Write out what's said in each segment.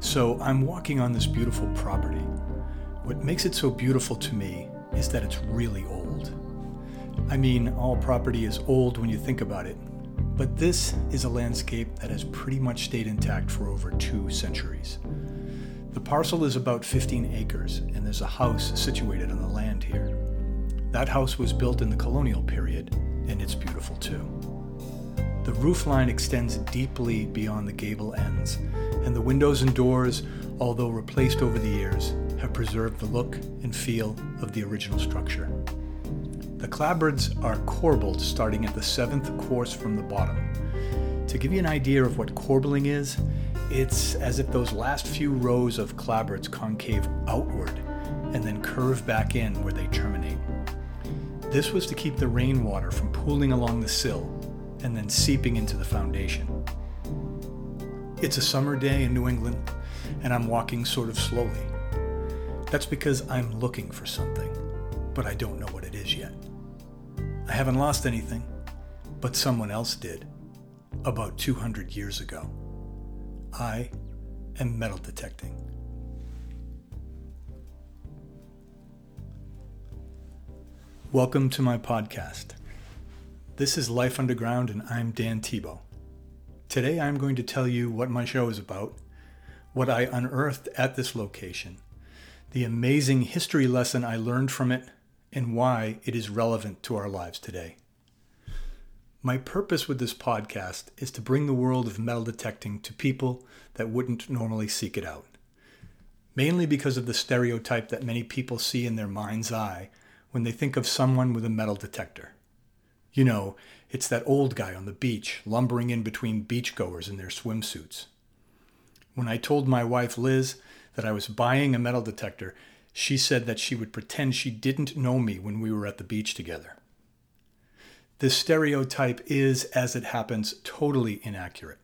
So I'm walking on this beautiful property. What makes it so beautiful to me is that it's really old. I mean, all property is old when you think about it, but this is a landscape that has pretty much stayed intact for over two centuries. The parcel is about 15 acres, and there's a house situated on the land here. That house was built in the colonial period, and it's beautiful too. The roof line extends deeply beyond the gable ends, and the windows and doors, although replaced over the years, have preserved the look and feel of the original structure. The clapboards are corbelled starting at the seventh course from the bottom. To give you an idea of what corbelling is, it's as if those last few rows of clapboards concave outward and then curve back in where they terminate. This was to keep the rainwater from pooling along the sill and then seeping into the foundation. It's a summer day in New England, and I'm walking sort of slowly. That's because I'm looking for something, but I don't know what it is yet. I haven't lost anything, but someone else did about 200 years ago. I am metal detecting. Welcome to my podcast. This is Life Underground, and I'm Dan Tebow. Today I'm going to tell you what my show is about, what I unearthed at this location, the amazing history lesson I learned from it, and why it is relevant to our lives today. My purpose with this podcast is to bring the world of metal detecting to people that wouldn't normally seek it out. Mainly because of the stereotype that many people see in their mind's eye when they think of someone with a metal detector. You know, it's that old guy on the beach lumbering in between beachgoers in their swimsuits. When I told my wife Liz that I was buying a metal detector, she said that she would pretend she didn't know me when we were at the beach together. This stereotype is, as it happens, totally inaccurate.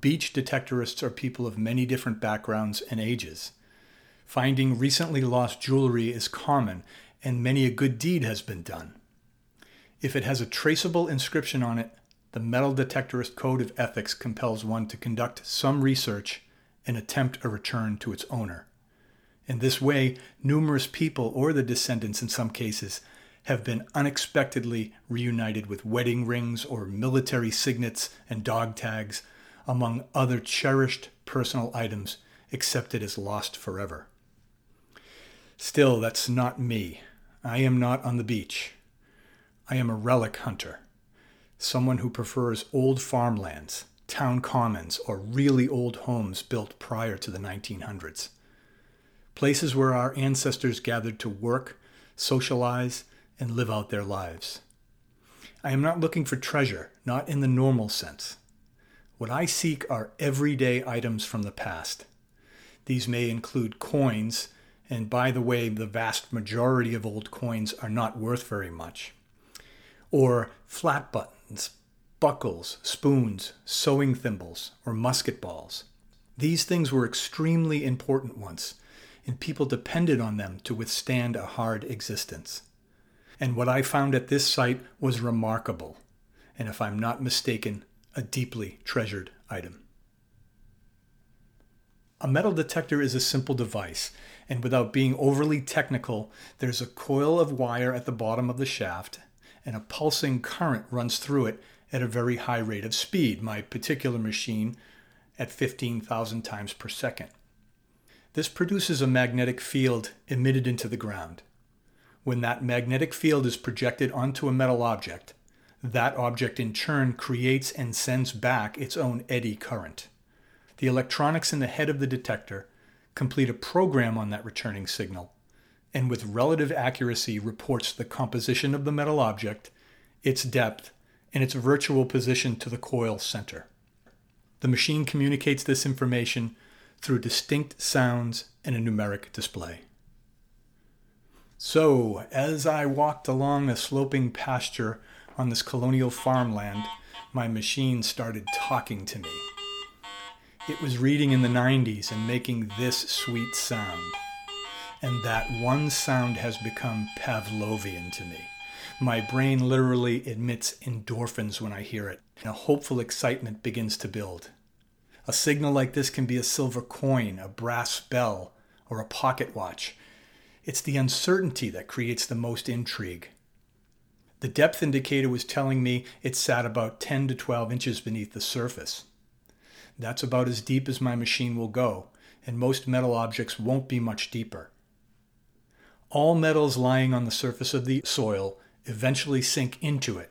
Beach detectorists are people of many different backgrounds and ages. Finding recently lost jewelry is common, and many a good deed has been done. If it has a traceable inscription on it, the Metal Detectorist Code of Ethics compels one to conduct some research and attempt a return to its owner. In this way, numerous people, or the descendants in some cases, have been unexpectedly reunited with wedding rings or military signets and dog tags, among other cherished personal items accepted as lost forever. Still, that's not me. I am not on the beach. I am a relic hunter, someone who prefers old farmlands, town commons, or really old homes built prior to the 1900s. Places where our ancestors gathered to work, socialize, and live out their lives. I am not looking for treasure, not in the normal sense. What I seek are everyday items from the past. These may include coins, and by the way, the vast majority of old coins are not worth very much or flat buttons, buckles, spoons, sewing thimbles, or musket balls. These things were extremely important once, and people depended on them to withstand a hard existence. And what I found at this site was remarkable, and if I'm not mistaken, a deeply treasured item. A metal detector is a simple device, and without being overly technical, there's a coil of wire at the bottom of the shaft and a pulsing current runs through it at a very high rate of speed, my particular machine at 15,000 times per second. This produces a magnetic field emitted into the ground. When that magnetic field is projected onto a metal object, that object in turn creates and sends back its own eddy current. The electronics in the head of the detector complete a program on that returning signal and with relative accuracy reports the composition of the metal object, its depth, and its virtual position to the coil center. The machine communicates this information through distinct sounds and a numeric display. So, as I walked along a sloping pasture on this colonial farmland, my machine started talking to me. It was reading in the 90s and making this sweet sound and that one sound has become Pavlovian to me. My brain literally emits endorphins when I hear it, and a hopeful excitement begins to build. A signal like this can be a silver coin, a brass bell, or a pocket watch. It's the uncertainty that creates the most intrigue. The depth indicator was telling me it sat about 10 to 12 inches beneath the surface. That's about as deep as my machine will go, and most metal objects won't be much deeper. All metals lying on the surface of the soil eventually sink into it,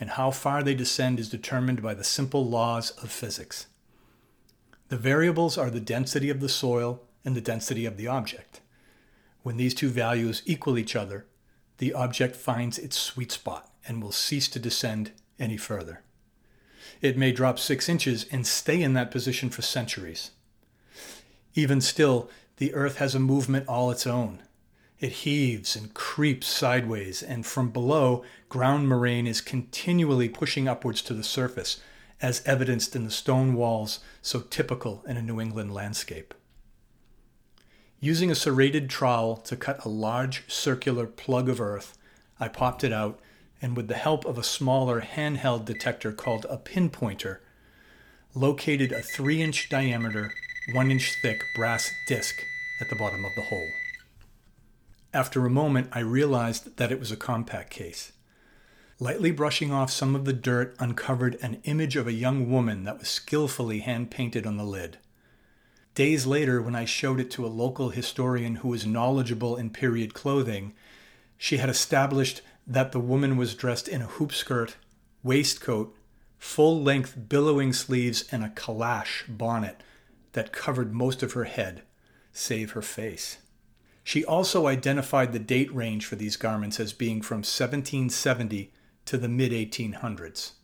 and how far they descend is determined by the simple laws of physics. The variables are the density of the soil and the density of the object. When these two values equal each other, the object finds its sweet spot and will cease to descend any further. It may drop six inches and stay in that position for centuries. Even still, the Earth has a movement all its own. It heaves and creeps sideways, and from below, ground moraine is continually pushing upwards to the surface, as evidenced in the stone walls so typical in a New England landscape. Using a serrated trowel to cut a large circular plug of earth, I popped it out and, with the help of a smaller handheld detector called a pinpointer, located a 3 inch diameter, 1 inch thick brass disc at the bottom of the hole. After a moment, I realized that it was a compact case. Lightly brushing off some of the dirt uncovered an image of a young woman that was skillfully hand painted on the lid. Days later, when I showed it to a local historian who was knowledgeable in period clothing, she had established that the woman was dressed in a hoop skirt, waistcoat, full length billowing sleeves, and a calash bonnet that covered most of her head, save her face. She also identified the date range for these garments as being from 1770 to the mid 1800s.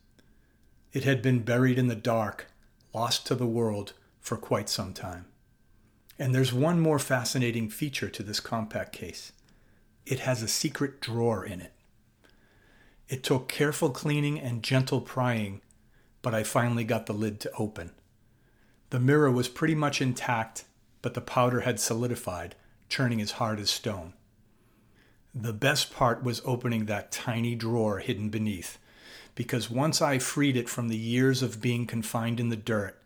It had been buried in the dark, lost to the world for quite some time. And there's one more fascinating feature to this compact case it has a secret drawer in it. It took careful cleaning and gentle prying, but I finally got the lid to open. The mirror was pretty much intact, but the powder had solidified, turning as hard as stone. The best part was opening that tiny drawer hidden beneath, because once I freed it from the years of being confined in the dirt,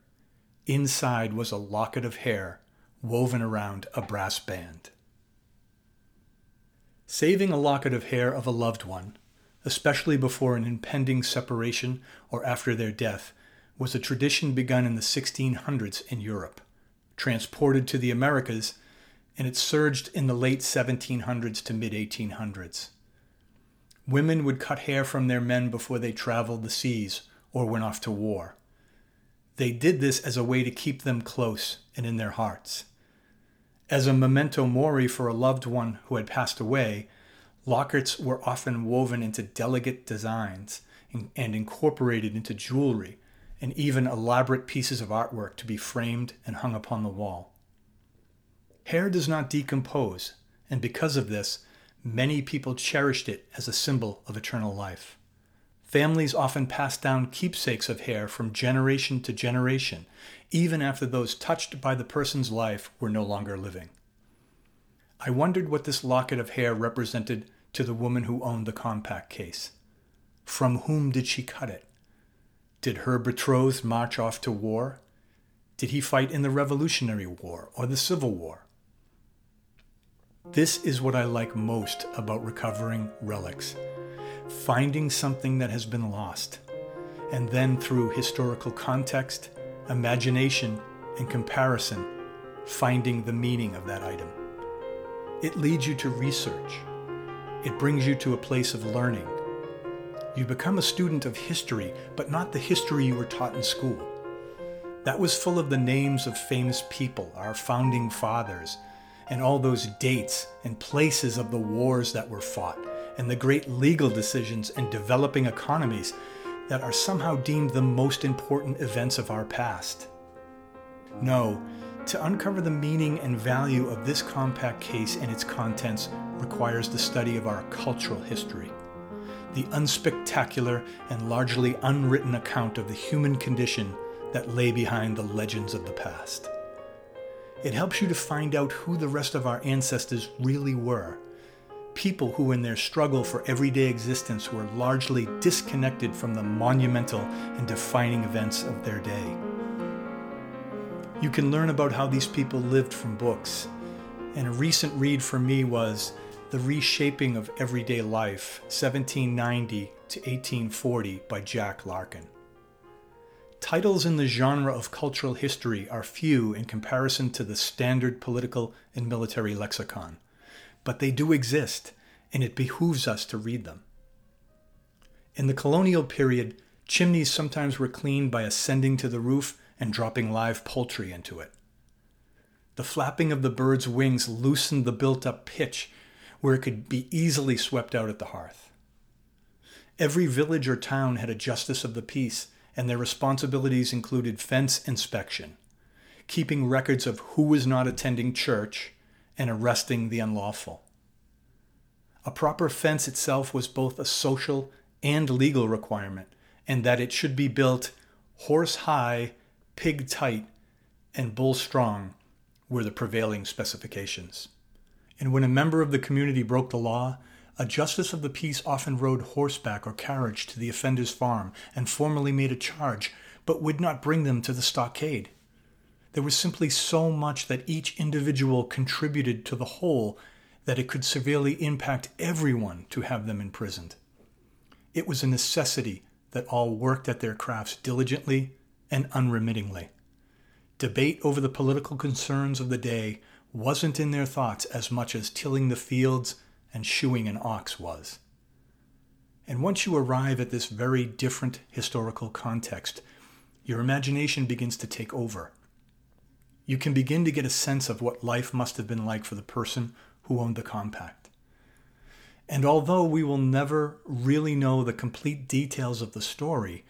inside was a locket of hair woven around a brass band. Saving a locket of hair of a loved one, especially before an impending separation or after their death, was a tradition begun in the 1600s in Europe, transported to the Americas and it surged in the late 1700s to mid 1800s. Women would cut hair from their men before they traveled the seas or went off to war. They did this as a way to keep them close and in their hearts. As a memento mori for a loved one who had passed away, lockets were often woven into delicate designs and incorporated into jewelry and even elaborate pieces of artwork to be framed and hung upon the wall. Hair does not decompose, and because of this, many people cherished it as a symbol of eternal life. Families often passed down keepsakes of hair from generation to generation, even after those touched by the person's life were no longer living. I wondered what this locket of hair represented to the woman who owned the compact case. From whom did she cut it? Did her betrothed march off to war? Did he fight in the Revolutionary War or the Civil War? This is what I like most about recovering relics finding something that has been lost, and then through historical context, imagination, and comparison, finding the meaning of that item. It leads you to research. It brings you to a place of learning. You become a student of history, but not the history you were taught in school. That was full of the names of famous people, our founding fathers, and all those dates and places of the wars that were fought, and the great legal decisions and developing economies that are somehow deemed the most important events of our past. No, to uncover the meaning and value of this compact case and its contents requires the study of our cultural history, the unspectacular and largely unwritten account of the human condition that lay behind the legends of the past. It helps you to find out who the rest of our ancestors really were. People who, in their struggle for everyday existence, were largely disconnected from the monumental and defining events of their day. You can learn about how these people lived from books. And a recent read for me was The Reshaping of Everyday Life, 1790 to 1840 by Jack Larkin. Titles in the genre of cultural history are few in comparison to the standard political and military lexicon, but they do exist, and it behooves us to read them. In the colonial period, chimneys sometimes were cleaned by ascending to the roof and dropping live poultry into it. The flapping of the bird's wings loosened the built up pitch where it could be easily swept out at the hearth. Every village or town had a justice of the peace and their responsibilities included fence inspection, keeping records of who was not attending church, and arresting the unlawful. A proper fence itself was both a social and legal requirement, and that it should be built horse high, pig tight, and bull strong were the prevailing specifications. And when a member of the community broke the law, a justice of the peace often rode horseback or carriage to the offender's farm and formally made a charge, but would not bring them to the stockade. There was simply so much that each individual contributed to the whole that it could severely impact everyone to have them imprisoned. It was a necessity that all worked at their crafts diligently and unremittingly. Debate over the political concerns of the day wasn't in their thoughts as much as tilling the fields and shoeing an ox was. And once you arrive at this very different historical context, your imagination begins to take over. You can begin to get a sense of what life must have been like for the person who owned the compact. And although we will never really know the complete details of the story,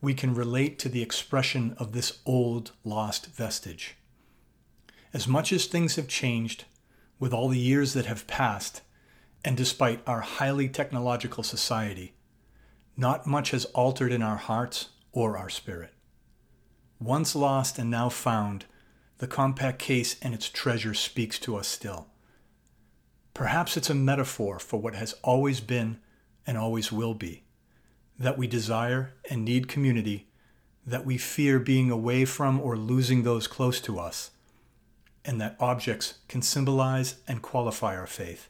we can relate to the expression of this old lost vestige. As much as things have changed, with all the years that have passed, and despite our highly technological society, not much has altered in our hearts or our spirit. Once lost and now found, the compact case and its treasure speaks to us still. Perhaps it's a metaphor for what has always been and always will be that we desire and need community, that we fear being away from or losing those close to us, and that objects can symbolize and qualify our faith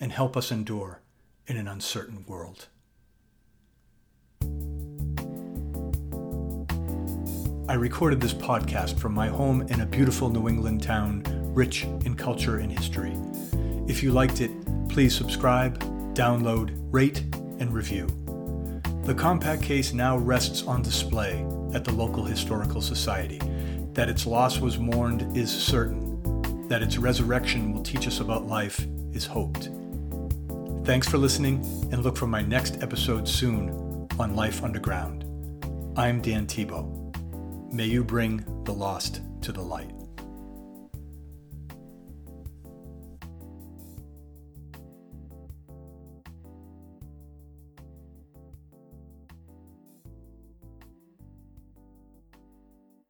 and help us endure in an uncertain world. I recorded this podcast from my home in a beautiful New England town, rich in culture and history. If you liked it, please subscribe, download, rate, and review. The compact case now rests on display at the local historical society. That its loss was mourned is certain. That its resurrection will teach us about life is hoped. Thanks for listening, and look for my next episode soon on Life Underground. I'm Dan Tebow. May you bring the lost to the light.